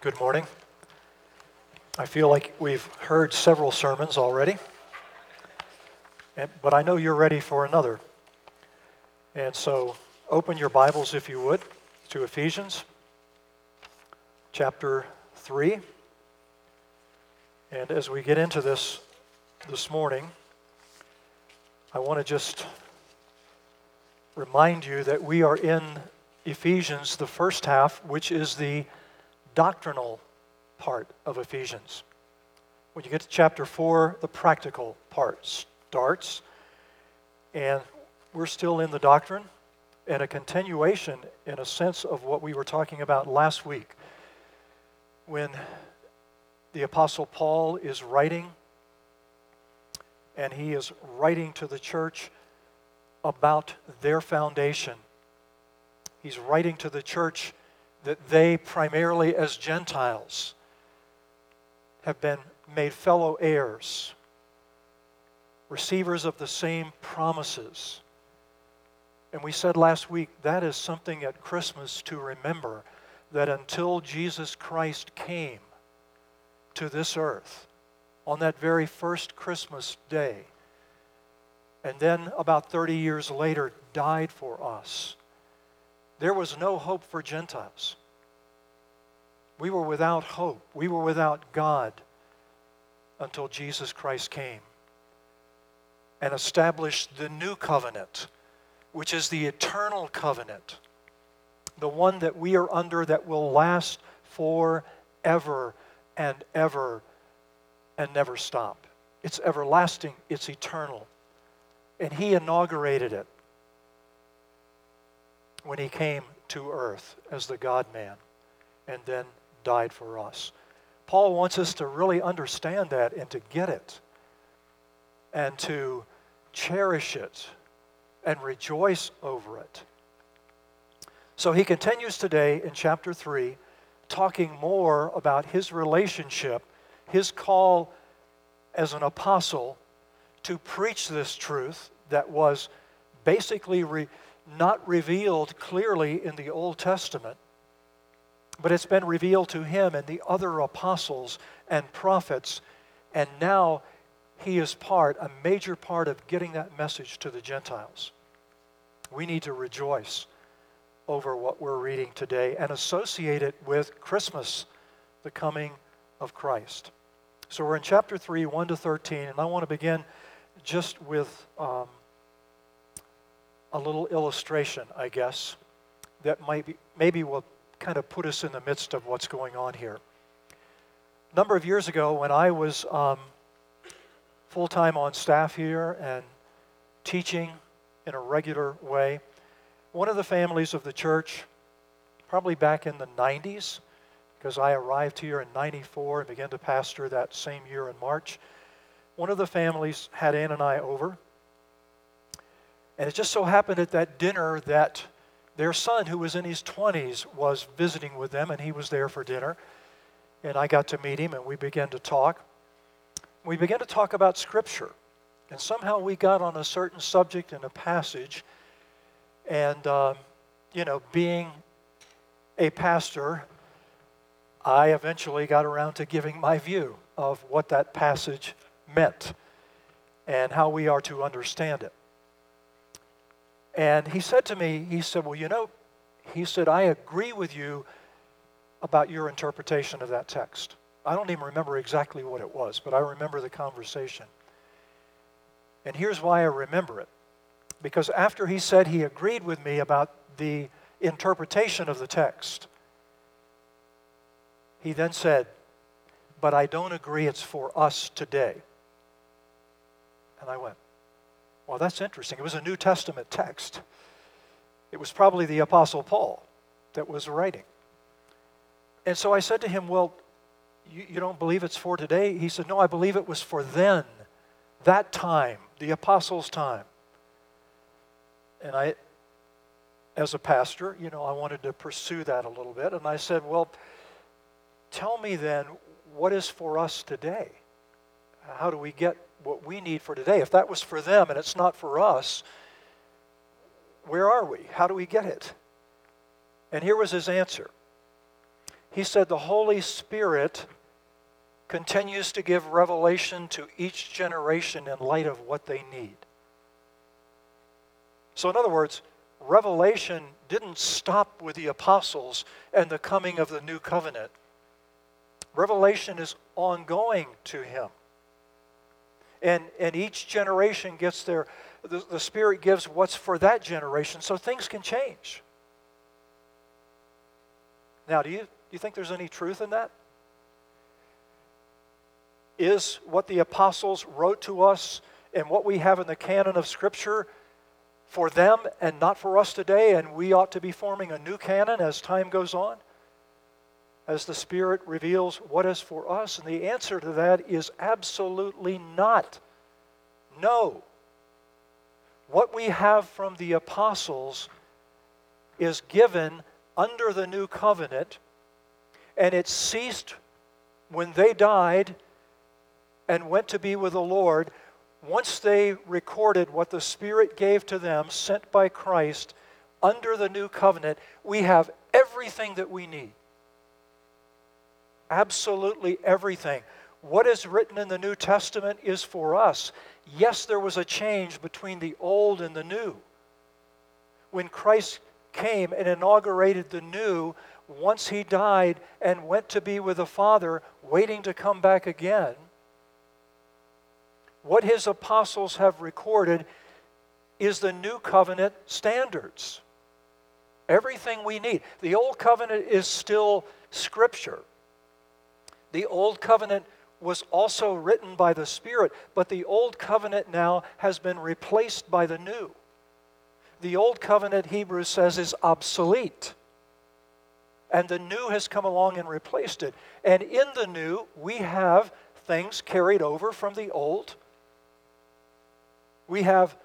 Good morning. I feel like we've heard several sermons already, but I know you're ready for another. And so open your Bibles, if you would, to Ephesians chapter 3. And as we get into this this morning, I want to just remind you that we are in Ephesians, the first half, which is the doctrinal part of Ephesians. When you get to chapter 4, the practical part starts. And we're still in the doctrine and a continuation, in a sense, of what we were talking about last week when the Apostle Paul is writing, and he is writing to the church about their foundation. He's writing to the church that they, primarily as Gentiles, have been made fellow heirs, receivers of the same promises. And we said last week that is something at Christmas to remember that until Jesus Christ came to this earth on that very first Christmas day, and then about 30 years later died for us, there was no hope for Gentiles. We were without hope. We were without God until Jesus Christ came and established the new covenant, which is the eternal covenant, the one that we are under that will last forever and ever and never stop. It's everlasting, it's eternal. And He inaugurated it when He came to earth as the God man and then died for us. Paul wants us to really understand that and to get it and to cherish it and rejoice over it. So he continues today in chapter 3, talking more about his relationship, his call as an apostle to preach this truth that was basically re- not revealed clearly in the Old Testament but it's been revealed to him and the other apostles and prophets. And now he is part, a major part of getting that message to the Gentiles. We need to rejoice over what we're reading today and associate it with Christmas, the coming of Christ. So we're in chapter 3, 1 to 13, and I want to begin just with um, a little illustration, I guess, that might be, maybe will kind of put us in the midst of what's going on here. A number of years ago, when I was um, full time on staff here and teaching in a regular way, one of the families of the church, probably back in the 90s, because I arrived here in 94 and began to pastor that same year in March, one of the families had Ann and I over. And it just so happened at that dinner that their son, who was in his 20s, was visiting with them, and he was there for dinner. And I got to meet him, and we began to talk. We began to talk about Scripture. And somehow we got on a certain subject in a passage. And, uh, you know, being a pastor, I eventually got around to giving my view of what that passage meant and how we are to understand it. And he said to me, he said, Well, you know, he said, I agree with you about your interpretation of that text. I don't even remember exactly what it was, but I remember the conversation. And here's why I remember it. Because after he said he agreed with me about the interpretation of the text, he then said, But I don't agree it's for us today. And I went, well, that's interesting. It was a New Testament text. It was probably the Apostle Paul that was writing. And so I said to him, Well, you, you, don't believe it's for today? He said, No, I believe it was for then, that time, the apostles' time. And I, as a pastor, you know, I wanted to pursue that a little bit. And I said, Well, tell me then, what is for us today? How do we get what we need for today. If that was for them and it's not for us, where are we? How do we get it? And here was his answer. he said the Holy Spirit continues to give revelation to each generation in light of what they need. So, in other words, revelation didn't stop with the apostles and the coming of the new covenant. Revelation is ongoing to him. And, and each generation gets their, the, the Spirit gives what's for that generation, so things can change. Now, do you, do you think there's any truth in that? Is what the apostles wrote to us and what we have in the canon of Scripture for them and not for us today, and we ought to be forming a new canon as time goes on? As the Spirit reveals what is for us? And the answer to that is absolutely not. No. What we have from the apostles is given under the new covenant, and it ceased when they died and went to be with the Lord. Once they recorded what the Spirit gave to them, sent by Christ under the new covenant, we have everything that we need. Absolutely everything. What is written in the New Testament is for us. Yes, there was a change between the old and the new. When Christ came and inaugurated the new once he died and went to be with the Father, waiting to come back again. What his apostles have recorded is the new covenant standards. Everything we need. The old covenant is still scripture. The old covenant was also written by the Spirit, but the old covenant now has been replaced by the new the old covenant, Hebrews says, is obsolete. And the new has come along and replaced it. And in the new, we have things carried over from the old. We have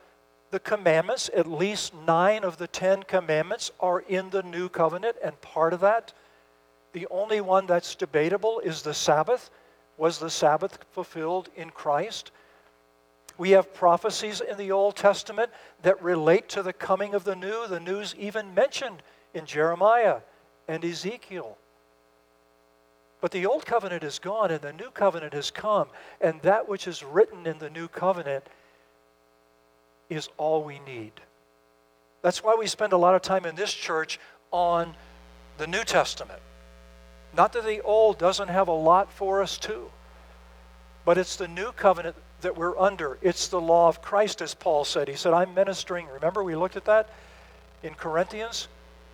the commandments, at least nine of the ten commandments are in the new covenant, and part of that, the only one that's debatable is the Sabbath. Was the Sabbath fulfilled in Christ? We have prophecies in the Old Testament that relate to the coming of the new. The new's even mentioned in Jeremiah and Ezekiel. But the old covenant is gone and the new covenant has come, and that which is written in the new covenant is all we need. That's why we spend a lot of time in this church on the New Testament. Not that the old doesn't have a lot for us too, but it's the new covenant that we're under. It's the law of Christ, as Paul said. He said, I'm ministering. Remember, we looked at that in Corinthians?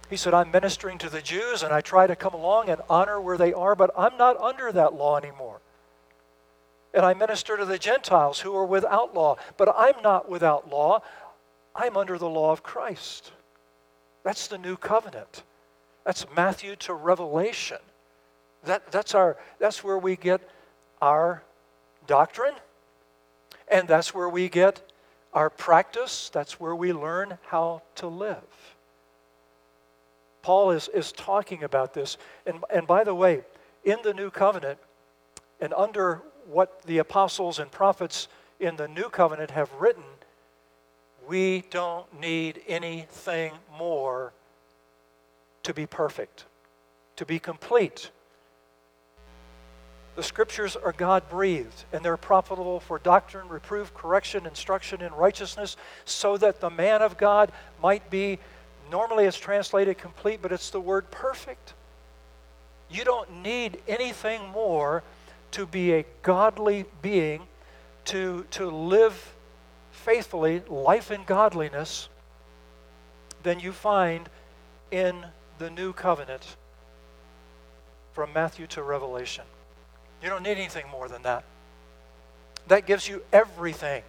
He said, I'm ministering to the Jews and I try to come along and honor where they are, but I'm not under that law anymore. And I minister to the Gentiles who are without law, but I'm not without law. I'm under the law of Christ. That's the new covenant. That's Matthew to Revelation. That, that's, our, that's where we get our doctrine and that's where we get our practice, that's where we learn how to live. Paul is, is talking about this. And, and by the way, in the new covenant, and under what the apostles and prophets in the new covenant have written, we don't need anything more to be perfect, to be complete. The scriptures are God breathed, and they're profitable for doctrine, reproof, correction, instruction in righteousness, so that the man of God might be, normally it's translated complete, but it's the word perfect. You don't need anything more to be a godly being, to, to live faithfully, life in godliness, than you find in the new covenant from Matthew to Revelation. You don't need anything more than that. That gives you everything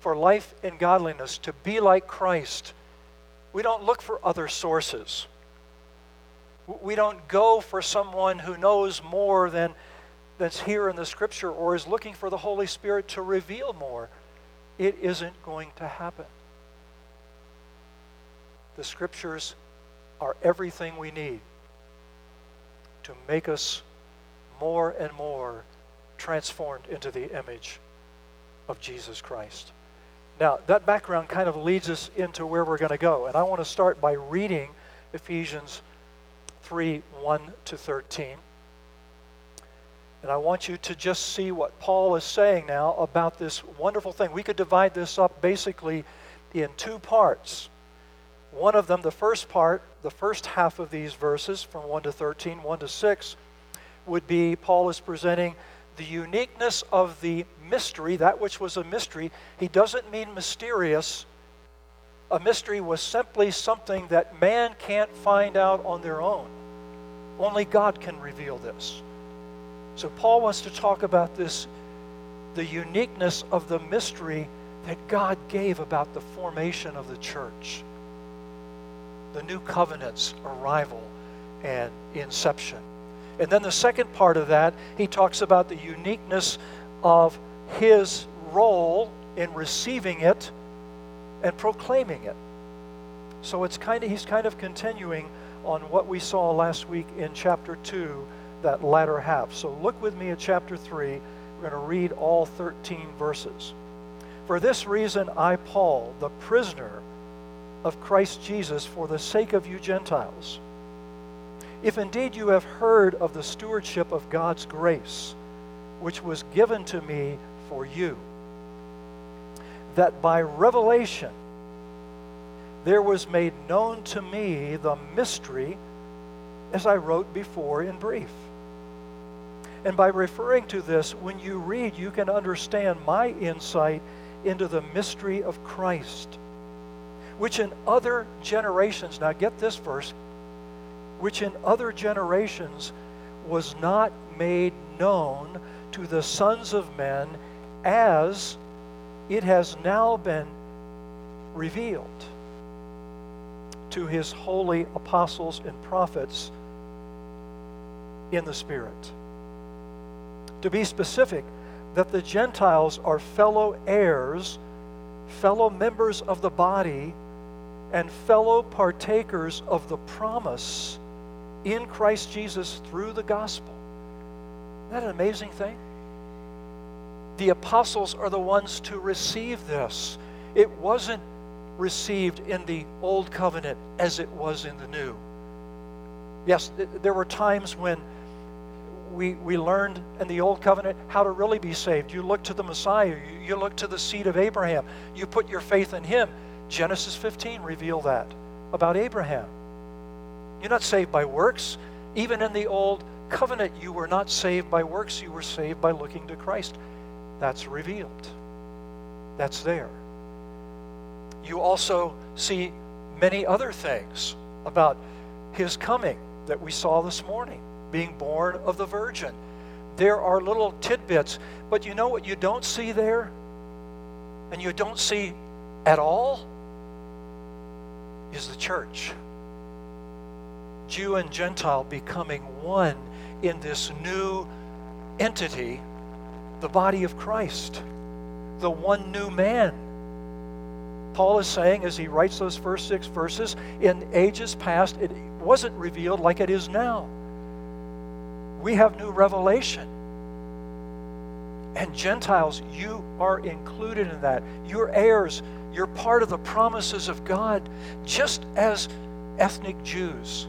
for life in godliness, to be like Christ. We don't look for other sources. We don't go for someone who knows more than that's here in the scripture or is looking for the Holy Spirit to reveal more. It isn't going to happen. The scriptures are everything we need to make us more and more transformed into the image of Jesus Christ. Now, that background kind of leads us into where we're going to go. And I want to start by reading Ephesians 3 1 to 13. And I want you to just see what Paul is saying now about this wonderful thing. We could divide this up basically in two parts. One of them, the first part, the first half of these verses from 1 to 13, 1 to 6, would be Paul is presenting the uniqueness of the mystery, that which was a mystery. He doesn't mean mysterious. A mystery was simply something that man can't find out on their own. Only God can reveal this. So Paul wants to talk about this the uniqueness of the mystery that God gave about the formation of the church, the new covenant's arrival and inception. And then the second part of that, he talks about the uniqueness of his role in receiving it and proclaiming it. So it's kind of he's kind of continuing on what we saw last week in chapter 2, that latter half. So look with me at chapter 3. We're going to read all 13 verses. For this reason, I, Paul, the prisoner of Christ Jesus, for the sake of you Gentiles, if indeed you have heard of the stewardship of God's grace, which was given to me for you, that by revelation there was made known to me the mystery, as I wrote before in brief. And by referring to this, when you read, you can understand my insight into the mystery of Christ, which in other generations, now get this verse, which in other generations was not made known to the sons of men as it has now been revealed to his holy apostles and prophets in the Spirit. To be specific, that the Gentiles are fellow heirs, fellow members of the body, and fellow partakers of the promise in Christ Jesus through the gospel. Isn't that an amazing thing? The apostles are the ones to receive this. It wasn't received in the old covenant as it was in the new. Yes, there were times when we, we learned in the Old Covenant how to really be saved. You look to the Messiah, you, you look to the seed of Abraham, you put your faith in him. Genesis 15 reveal that about Abraham. You're not saved by works. Even in the Old Covenant, you were not saved by works, you were saved by looking to Christ. That's revealed, that's there. You also see many other things about his coming that we saw this morning being born of the virgin. There are little tidbits, but you know what you don't see there? And you don't see at all? Is the church. Jew and Gentile becoming one in this new entity, the body of Christ, the one new man. Paul is saying as he writes those first six verses, in ages past, it wasn't revealed like it is now we have new revelation. And Gentiles, you are included in that. You're heirs. You're part of the promises of God, just as ethnic Jews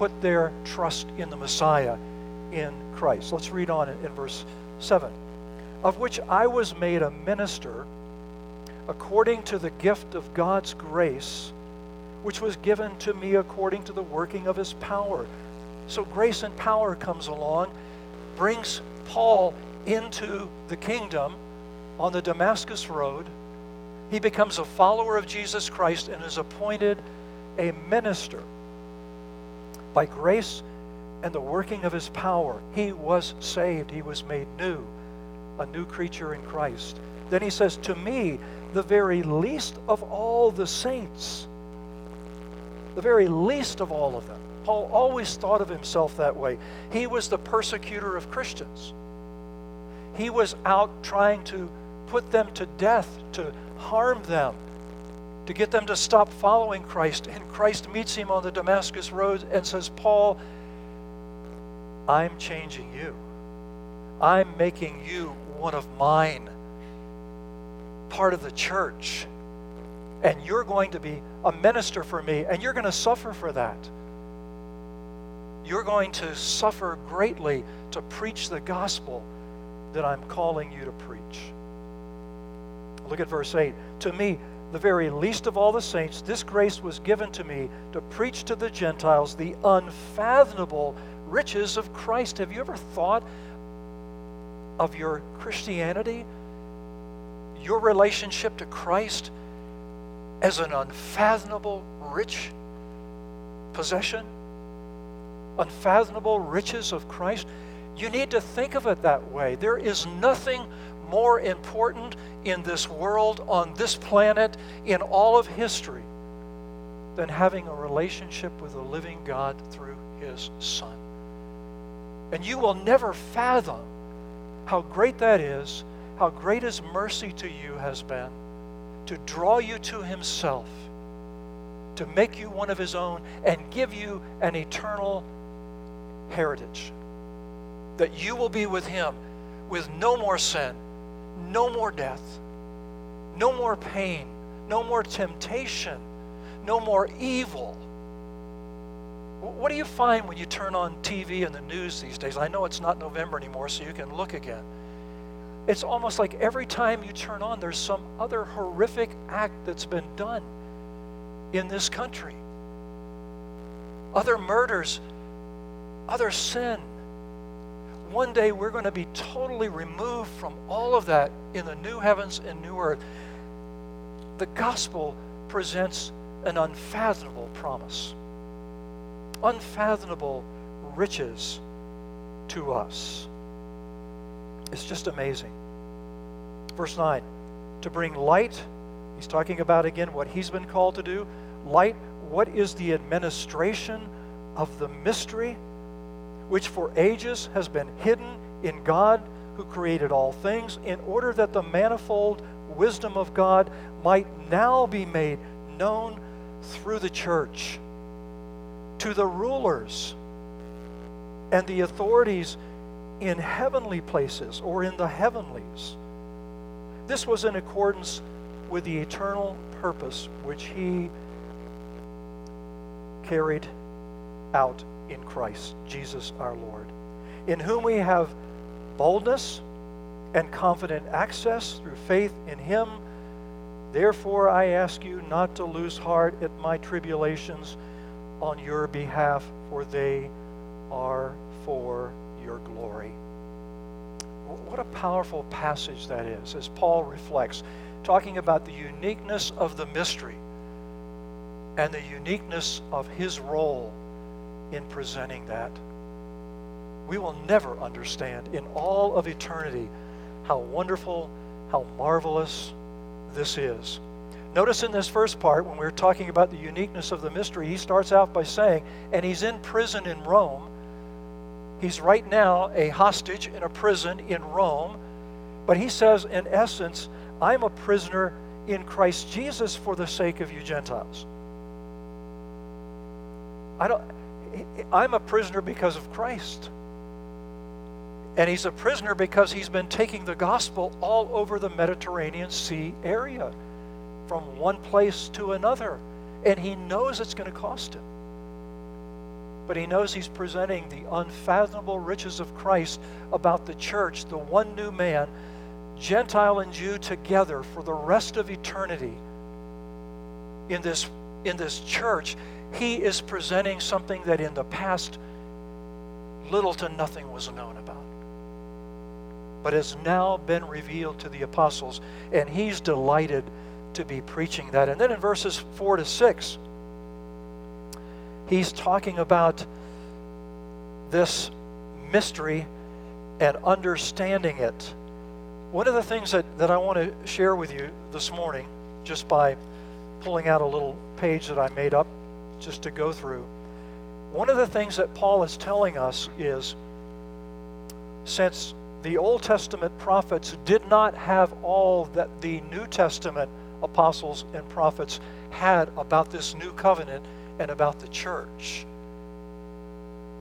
put their trust in the Messiah in Christ. Let's read on in, verse 7. Of which I was made a minister according to the gift of God's grace, which was given to me according to the working of his power. So grace and power comes along, brings Paul into the kingdom on the Damascus Road. He becomes a follower of Jesus Christ and is appointed a minister. By grace and the working of his power, he was saved. He was made new, a new creature in Christ. Then he says, To me, the very least of all the saints, the very least of all of them, Paul always thought of himself that way. He was the persecutor of Christians. He was out trying to put them to death, to harm them, to get them to stop following Christ. And Christ meets him on the Damascus Road and says, Paul, I'm changing you. I'm making you one of mine, part of the church. And you're going to be a minister for me, and you're going to suffer for that. You're going to suffer greatly to preach the gospel that I'm calling you to preach. Look at verse 8. To me, the very least of all the saints, this grace was given to me to preach to the Gentiles the unfathomable riches of Christ. Have you ever thought of your Christianity, your relationship to Christ, as an unfathomable, rich possession? Unfathomable riches of Christ? You need to think of it that way. There is nothing more important in this world, on this planet, in all of history, than having a relationship with the living God through His Son. And you will never fathom how great that is, how great His mercy to you has been to draw you to Himself, to make you one of His own, and give you an eternal heritage. That you will be with Him with no more sin no more death, no more pain, no more temptation, no more evil. What do you find when you turn on TV and the news these days? I know it's not November anymore, so you can look again. It's almost like every time you turn on, there's some other horrific act that's been done in this country. Other murders, other sin, one day we're going to be totally removed from all of that in the new heavens and new earth. The gospel presents an unfathomable promise, unfathomable riches to us. It's just amazing. Verse 9 to bring light, he's talking about again what he's been called to do. Light, what is the administration of the mystery? Which for ages has been hidden in God who created all things, in order that the manifold wisdom of God might now be made known through the church to the rulers and the authorities in heavenly places or in the heavenlies. This was in accordance with the eternal purpose which he carried out in Christ Jesus our Lord, in whom we have boldness and confident access through faith in Him. Therefore, I ask you not to lose heart at my tribulations on your behalf, for they are for your glory. What a powerful passage that is, as Paul reflects, talking about the uniqueness of the mystery and the uniqueness of his role in presenting that. We will never understand in all of eternity how wonderful, how marvelous this is. Notice in this first part, when we're talking about the uniqueness of the mystery, he starts out by saying, and he's in prison in Rome. He's right now a hostage in a prison in Rome. But he says, in essence, I'm a prisoner in Christ Jesus for the sake of you Gentiles. I don't I'm a prisoner because of Christ. And he's a prisoner because he's been taking the gospel all over the Mediterranean Sea area from one place to another. And he knows it's going to cost him. But he knows he's presenting the unfathomable riches of Christ about the church, the one new man, Gentile and Jew together for the rest of eternity in this, in this church he is presenting something that in the past little to nothing was known about, but has now been revealed to the apostles, and he's delighted to be preaching that. And then in verses 4 to 6, he's talking about this mystery and understanding it. One of the things that, that I want to share with you this morning, just by pulling out a little page that I made up just to go through. One of the things that Paul is telling us is since the Old Testament prophets did not have all that the New Testament apostles and prophets had about this new covenant and about the church.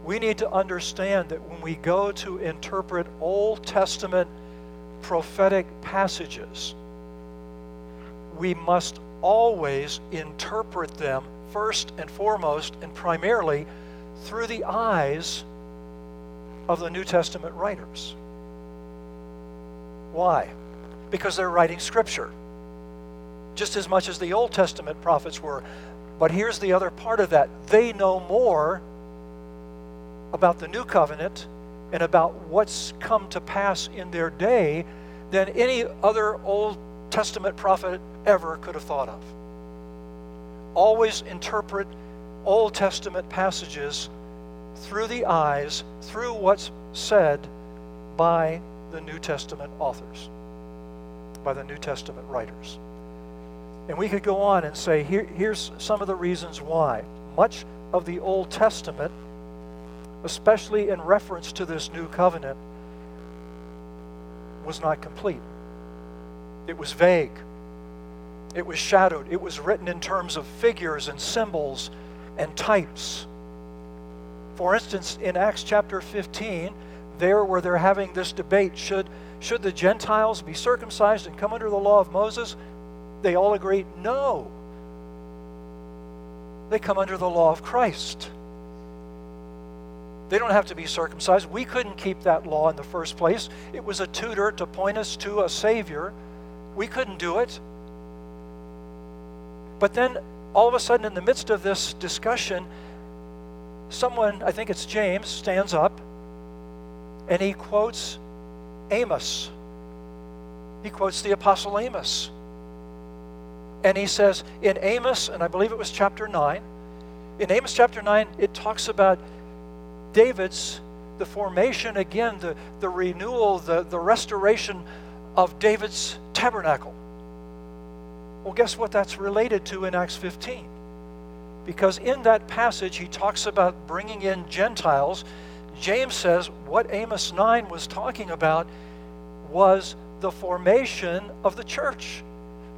We need to understand that when we go to interpret Old Testament prophetic passages, we must always interpret them first and foremost and primarily through the eyes of the New Testament writers. Why? Because they're writing Scripture, just as much as the Old Testament prophets were. But here's the other part of that they know more about the New Covenant and about what's come to pass in their day than any other Old Testament prophet ever could have thought of. Always interpret Old Testament passages through the eyes, through what's said by the New Testament authors, by the New Testament writers. And we could go on and say, here, here's some of the reasons why. Much of the Old Testament, especially in reference to this new covenant, was not complete. It was vague. It was shadowed. It was written in terms of figures and symbols and types. For instance, in Acts chapter 15, there where they're having this debate should, should the Gentiles be circumcised and come under the law of Moses? They all agree no. They come under the law of Christ. They don't have to be circumcised. We couldn't keep that law in the first place. It was a tutor to point us to a Savior. We couldn't do it. But then, all of a sudden, in the midst of this discussion, someone, I think it's James, stands up and he quotes Amos. He quotes the Apostle Amos. And he says in Amos, and I believe it was chapter 9, in Amos chapter 9, it talks about David's, the formation again, the, the renewal, the, the restoration of David's tabernacle. Well, guess what that's related to in Acts 15? Because in that passage, he talks about bringing in Gentiles. James says what Amos 9 was talking about was the formation of the church.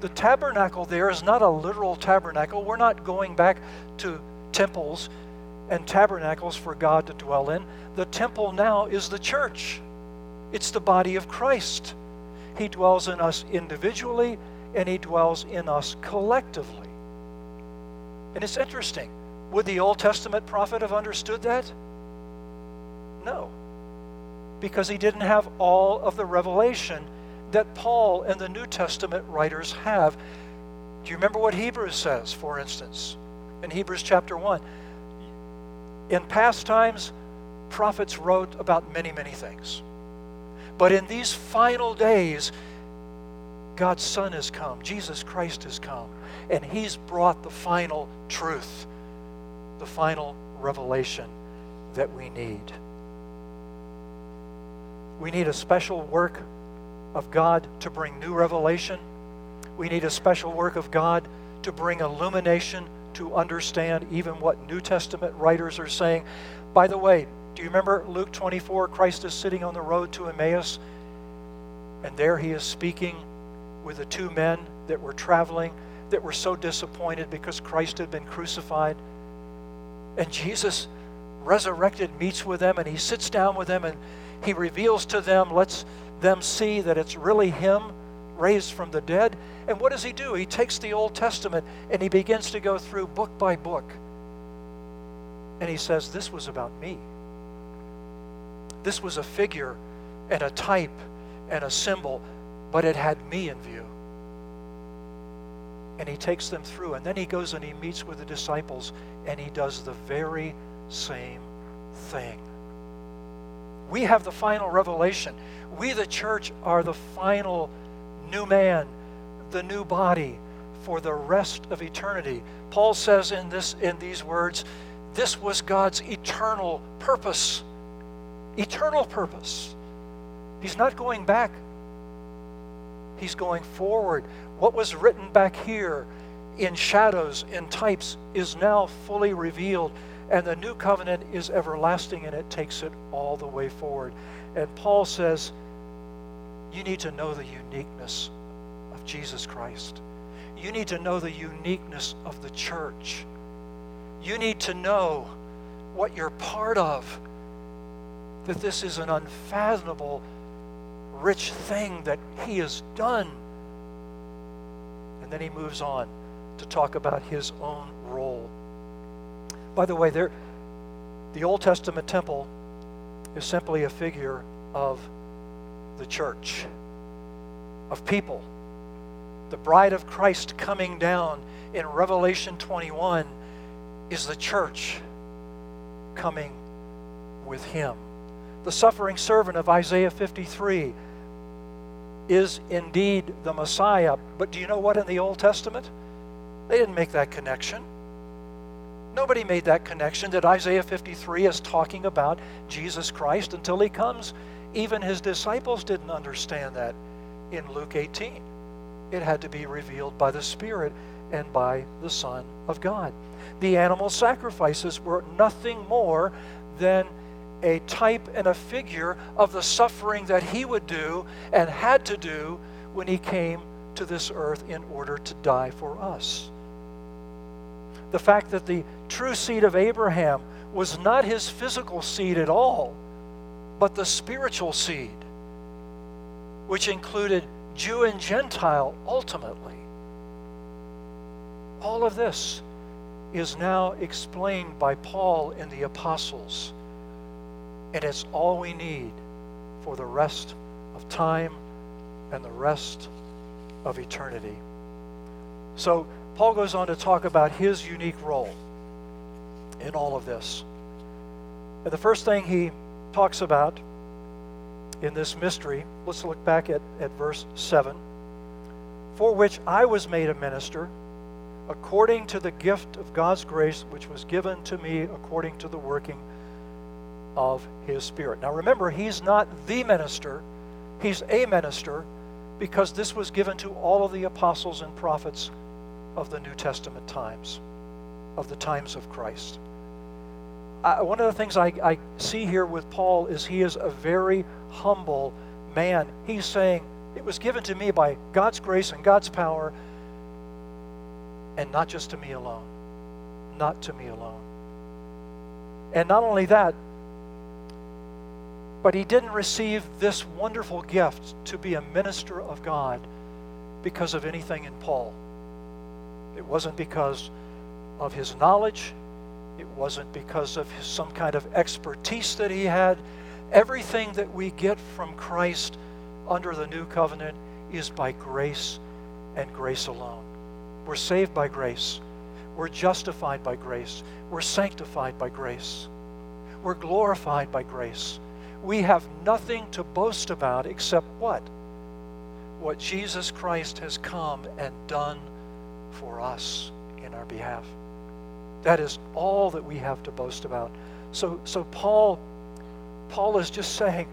The tabernacle there is not a literal tabernacle. We're not going back to temples and tabernacles for God to dwell in. The temple now is the church, it's the body of Christ. He dwells in us individually and He dwells in us collectively. And it's interesting. Would the Old Testament prophet have understood that? No. Because he didn't have all of the revelation that Paul and the New Testament writers have. Do you remember what Hebrews says, for instance? In Hebrews chapter 1. In past times, prophets wrote about many, many things. But in these final days, God's Son has come, Jesus Christ has come, and He's brought the final truth, the final revelation that we need. We need a special work of God to bring new revelation. We need a special work of God to bring illumination to understand even what New Testament writers are saying. By the way, do you remember Luke 24? Christ is sitting on the road to Emmaus, and there he is speaking with the two men that were traveling that were so disappointed because Christ had been crucified. And Jesus, resurrected, meets with them and he sits down with them and he reveals to them, lets them see that it's really him raised from the dead. And what does he do? He takes the Old Testament and he begins to go through book by book. And he says, This was about me. This was a figure and a type and a symbol but it had me in view. And he takes them through, and then he goes and he meets with the disciples, and he does the very same thing. We have the final revelation. We, the church, are the final new man, the new body for the rest of eternity. Paul says in this in these words, this was God's eternal purpose. Eternal purpose. He's not going back He's going forward. What was written back here in shadows, in types, is now fully revealed. And the new covenant is everlasting and it takes it all the way forward. And Paul says, you need to know the uniqueness of Jesus Christ. You need to know the uniqueness of the church. You need to know what you're part of. That this is an unfathomable rich thing that he has done. And then he moves on to talk about his own role. By the way, there, The Old Testament temple is simply a figure of the church, of people. The bride of Christ coming down in Revelation 21 is the church coming with him. The suffering servant of Isaiah 53 is indeed the Messiah. But do you know what in the Old Testament? They didn't make that connection. Nobody made that connection that Isaiah 53 is talking about Jesus Christ until he comes. Even his disciples didn't understand that in Luke 18. It had to be revealed by the Spirit and by the Son of God. The animal sacrifices were nothing more than a type and a figure of the suffering that he would do and had to do when he came to this earth in order to die for us. The fact that the true seed of Abraham was not his physical seed at all, but the spiritual seed, which included Jew and Gentile ultimately. All of this is now explained by Paul in the Apostles and it's all we need for the rest of time and the rest of eternity. So, Paul goes on to talk about his unique role in all of this. And the first thing he talks about in this mystery, let's look back at, at verse 7 for which I was made a minister according to the gift of God's grace which was given to me according to the working of his Spirit. Now remember, he's not the minister, he's a minister because this was given to all of the apostles and prophets of the New Testament times, of the times of Christ. I, one of the things I, I see here with Paul is he is a very humble man. He's saying, It was given to me by God's grace and God's power, and not just to me alone. Not to me alone. And not only that, but he didn't receive this wonderful gift to be a minister of God because of anything in Paul. It wasn't because of his knowledge, it wasn't because of his, some kind of expertise that he had. Everything that we get from Christ under the new covenant is by grace and grace alone. We're saved by grace. We're justified by grace. We're sanctified by grace. We're glorified by grace we have nothing to boast about except what? What Jesus Christ has come and done for us in our behalf. That is all that we have to boast about. So, so Paul, Paul is just saying,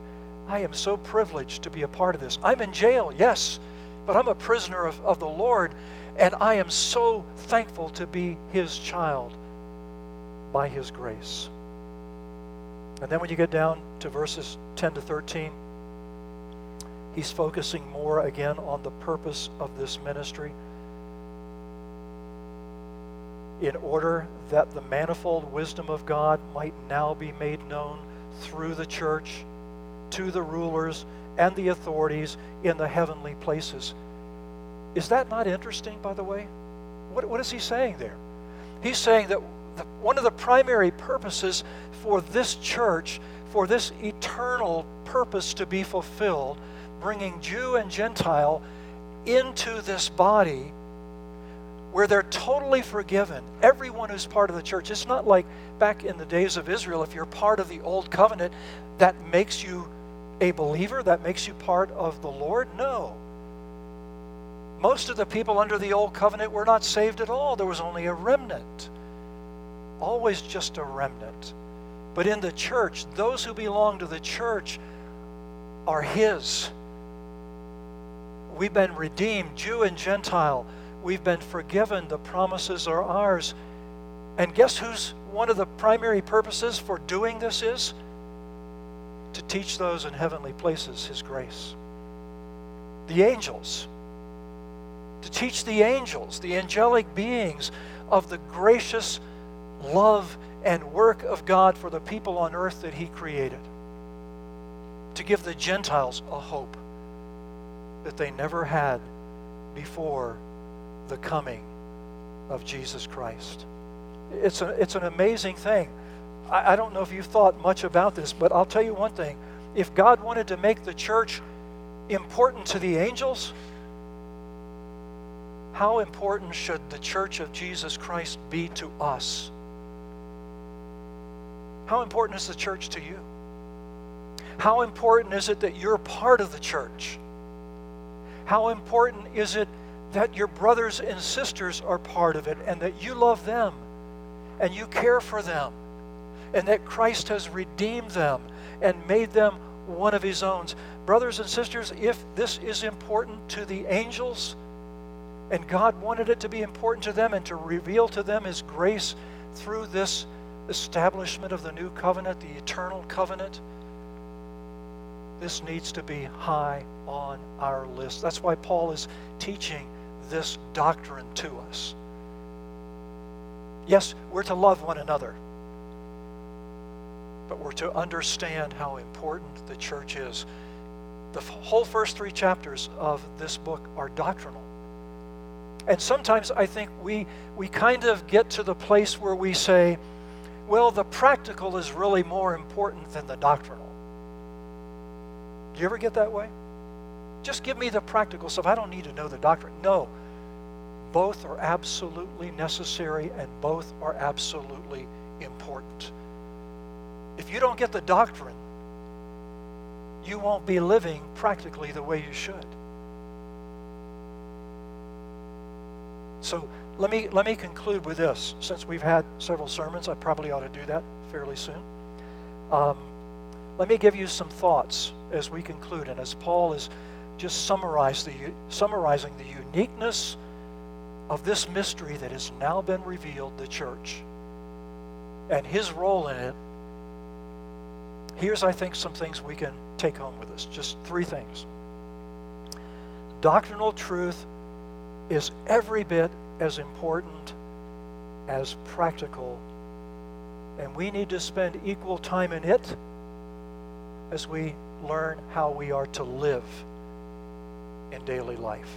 I am so privileged to be a part of this. I'm in jail, yes, but I'm a prisoner of, of the Lord, and I am so thankful to be his child by his grace. And then when you get down to verses 10 to 13, he's focusing more again on the purpose of this ministry. In order that the manifold wisdom of God might now be made known through the church to the rulers and the authorities in the heavenly places. Is that not interesting, by the way? What, what is he saying there? He's saying that the, one of the primary purposes for this church, for this eternal purpose to be fulfilled, bringing Jew and Gentile into this body where they're totally forgiven. Everyone who's part of the church. It's not like back in the days of Israel, if you're part of the old covenant, that makes you a believer, that makes you part of the Lord. No. Most of the people under the old covenant were not saved at all, there was only a remnant always just a remnant. But in the church, those who belong to the church are His. We've been redeemed, Jew and Gentile. We've been forgiven. The promises are ours. And guess who's one of the primary purposes for doing this is? To teach those in heavenly places His grace. The angels. To teach the angels, the angelic beings, of the gracious love and work of God for the people on earth that He created. To give the Gentiles a hope that they never had before the coming of Jesus Christ. It's, a, it's an amazing thing. I, I don't know if you've thought much about this, but I'll tell you one thing. If God wanted to make the church important to the angels, how important should the church of Jesus Christ be to us? How important is the church to you? How important is it that you're part of the church? How important is it that your brothers and sisters are part of it and that you love them and you care for them and that Christ has redeemed them and made them one of his own? Brothers and sisters, if this is important to the angels and God wanted it to be important to them and to reveal to them his grace through this establishment of the new covenant, the eternal covenant, this needs to be high on our list. That's why Paul is teaching this doctrine to us. Yes, we're to love one another, but we're to understand how important the church is. The whole first three chapters of this book are doctrinal. And sometimes I think we, we kind of get to the place where we say, well, the practical is really more important than the doctrinal. Do you ever get that way? Just give me the practical stuff. I don't need to know the doctrine. No. Both are absolutely necessary and both are absolutely important. If you don't get the doctrine, you won't be living practically the way you should. So let me, let me conclude with this. Since we've had several sermons, I probably ought to do that fairly soon. Um, let me give you some thoughts as we conclude, and as Paul is just summarize the, summarizing the uniqueness of this mystery that has now been revealed, the church, and his role in it. Here's, I think, some things we can take home with us. Just three things. Doctrinal truth is every bit as important as practical, and we need to spend equal time in it as we learn how we are to live in daily life.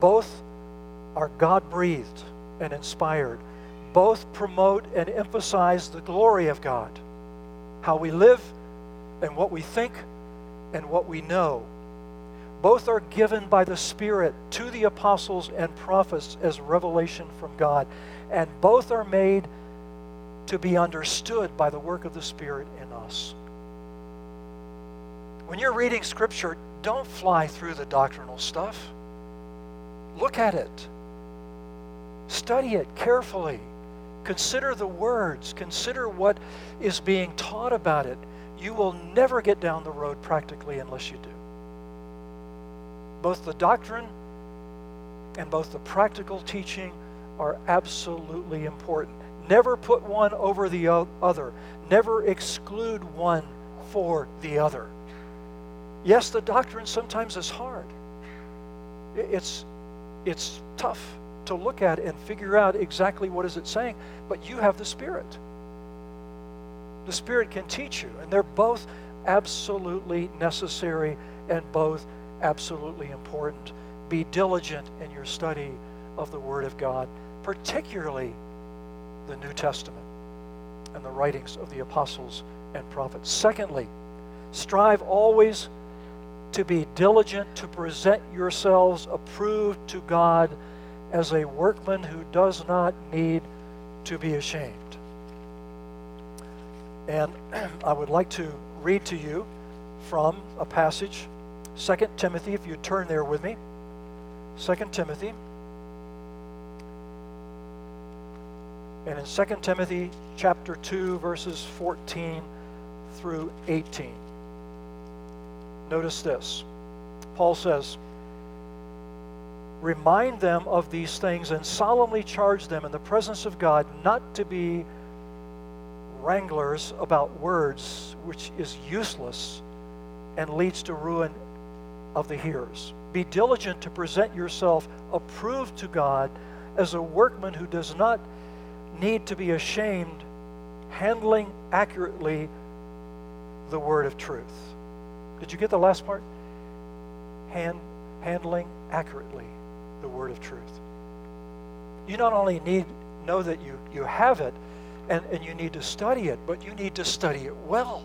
Both are God breathed and inspired. Both promote and emphasize the glory of God, how we live and what we think and what we know. Both are given by the Spirit to the apostles and prophets as revelation from God, and both are made to be understood by the work of the Spirit in us. When you're reading Scripture, don't fly through the doctrinal stuff. Look at it, study it carefully. Consider the words, consider what is being taught about it. You will never get down the road practically unless you do. Both the doctrine and both the practical teaching are absolutely important. Never put one over the other. Never exclude one for the other. Yes, the doctrine sometimes is hard. It's, it's tough to look at and figure out exactly what is it saying, but you have the Spirit. The Spirit can teach you, and they're both absolutely necessary and both absolutely important. Be diligent in your study of the Word of God, particularly the New Testament and the writings of the apostles and prophets. Secondly, strive always to be diligent to present yourselves approved to God as a workman who does not need to be ashamed. And I would like to read to you from a passage, 2 Timothy, if you turn there with me. 2 Timothy. And in 2 Timothy chapter 2, verses 14 through 18. Notice this. Paul says, Remind them of these things and solemnly charge them in the presence of God not to be wranglers about words, which is useless and leads to ruin of the hearers. Be diligent to present yourself approved to God as a workman who does not need to be ashamed, handling accurately the word of truth. Did you get the last part? Hand, handling accurately the word of truth. You not only need know that you, you have it, and, and you need to study it, but you need to study it well.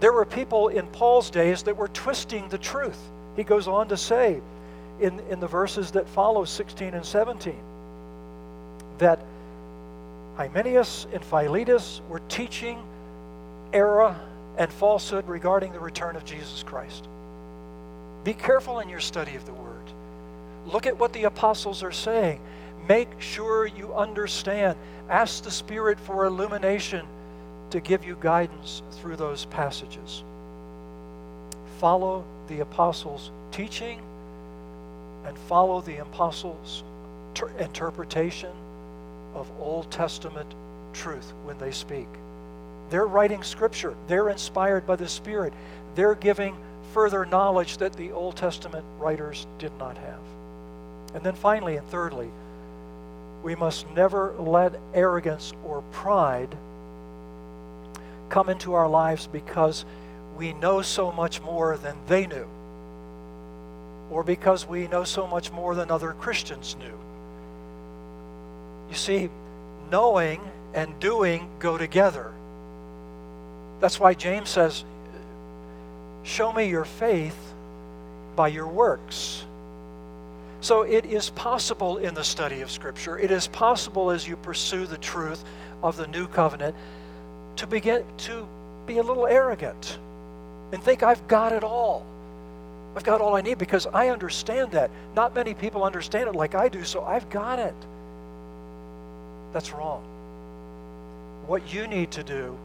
There were people in Paul's days that were twisting the truth. He goes on to say in, in the verses that follow 16 and 17 that Hymenaeus and Philetus were teaching error and falsehood regarding the return of Jesus Christ. Be careful in your study of the Word. Look at what the apostles are saying. Make sure you understand. Ask the Spirit for illumination to give you guidance through those passages. Follow the apostles' teaching and follow the apostles' ter- interpretation of Old Testament truth when they speak. They're writing scripture, they're inspired by the Spirit, they're giving further knowledge that the Old Testament writers did not have. And then finally and thirdly, we must never let arrogance or pride come into our lives because we know so much more than they knew, or because we know so much more than other Christians knew. You see, knowing and doing go together. That's why James says, Show me your faith by your works. So it is possible in the study of Scripture, it is possible as you pursue the truth of the new covenant to begin to be a little arrogant and think I've got it all. I've got all I need because I understand that. Not many people understand it like I do, so I've got it. That's wrong. What you need to do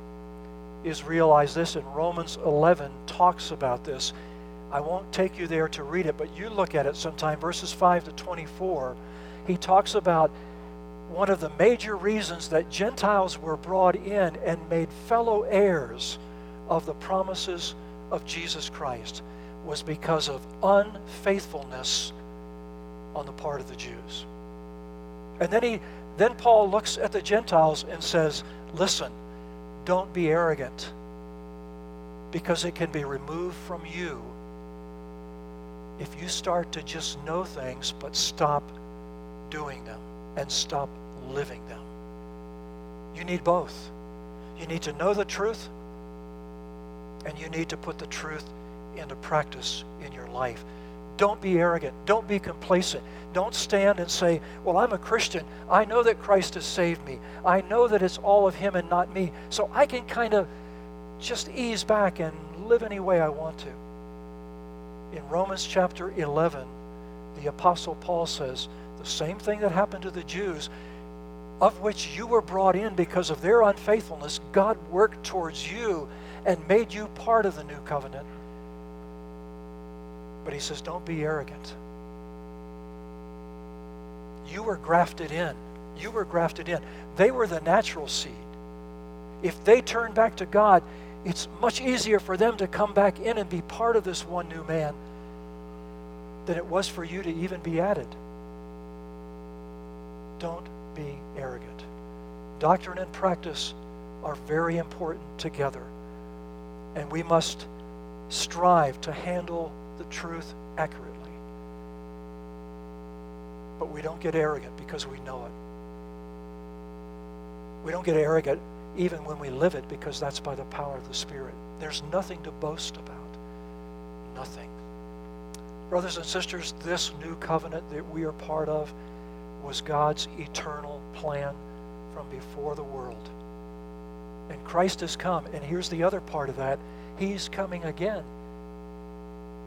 is realize this, and Romans 11 talks about this. I won't take you there to read it, but you look at it sometime, verses 5 to 24. He talks about one of the major reasons that Gentiles were brought in and made fellow heirs of the promises of Jesus Christ was because of unfaithfulness on the part of the Jews. And then he then Paul looks at the Gentiles and says, "Listen, don't be arrogant because it can be removed from you if you start to just know things but stop doing them and stop living them. You need both. You need to know the truth, and you need to put the truth into practice in your life. Don't be arrogant. Don't be complacent. Don't stand and say, Well, I'm a Christian. I know that Christ has saved me. I know that it's all of Him and not me. So I can kind of just ease back and live any way I want to. In Romans chapter 11, the Apostle Paul says, The same thing that happened to the Jews of which you were brought in because of their unfaithfulness, God worked towards you and made you part of the new covenant. But he says, don't be arrogant. You were grafted in. You were grafted in. They were the natural seed. If they turn back to God, it's much easier for them to come back in and be part of this one new man than it was for you to even be added. Don't be arrogant. Doctrine and practice are very important together, and we must strive to handle the truth accurately. But we don't get arrogant because we know it. We don't get arrogant even when we live it because that's by the power of the Spirit. There's nothing to boast about. Nothing. Brothers and sisters, this new covenant that we are part of was God's eternal plan from before the world. And Christ has come. And here's the other part of that He's coming again.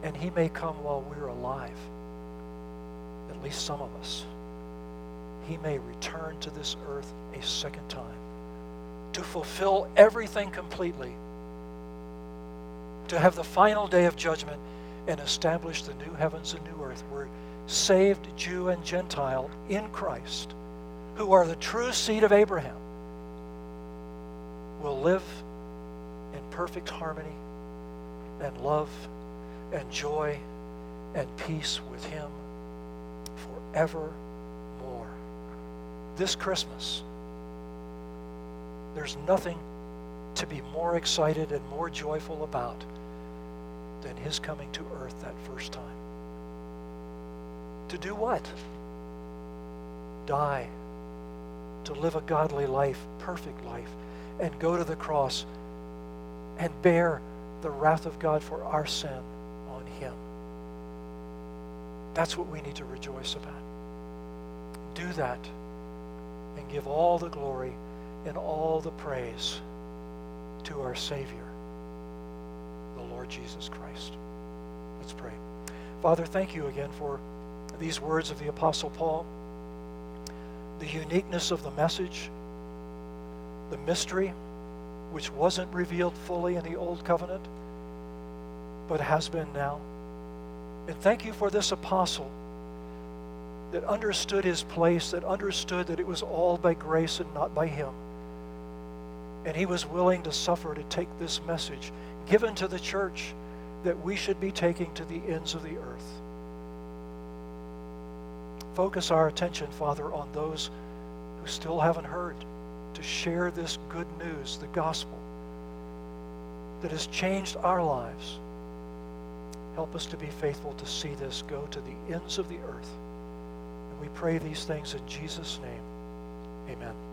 And He may come while we're alive, at least some of us. He may return to this earth a second time to fulfill everything completely, to have the final day of judgment and establish the new heavens and new earth where saved Jew and Gentile in Christ, who are the true seed of Abraham, will live in perfect harmony and love and joy and peace with Him forevermore. This Christmas, there's nothing to be more excited and more joyful about than His coming to earth that first time. To do what? Die to live a godly life, perfect life, and go to the cross and bear the wrath of God for our sin on him. That's what we need to rejoice about. Do that and give all the glory and all the praise to our Savior, the Lord Jesus Christ. Let's pray. Father, thank you again for these words of the Apostle Paul, the uniqueness of the message, the mystery which wasn't revealed fully in the Old Covenant, but has been now. And thank you for this apostle that understood his place, that understood that it was all by grace and not by him. And he was willing to suffer to take this message given to the church that we should be taking to the ends of the earth. Focus our attention, Father, on those who still haven't heard, to share this good news, the gospel, that has changed our lives. Help us to be faithful to see this go to the ends of the earth. And we pray these things in Jesus' name. Amen.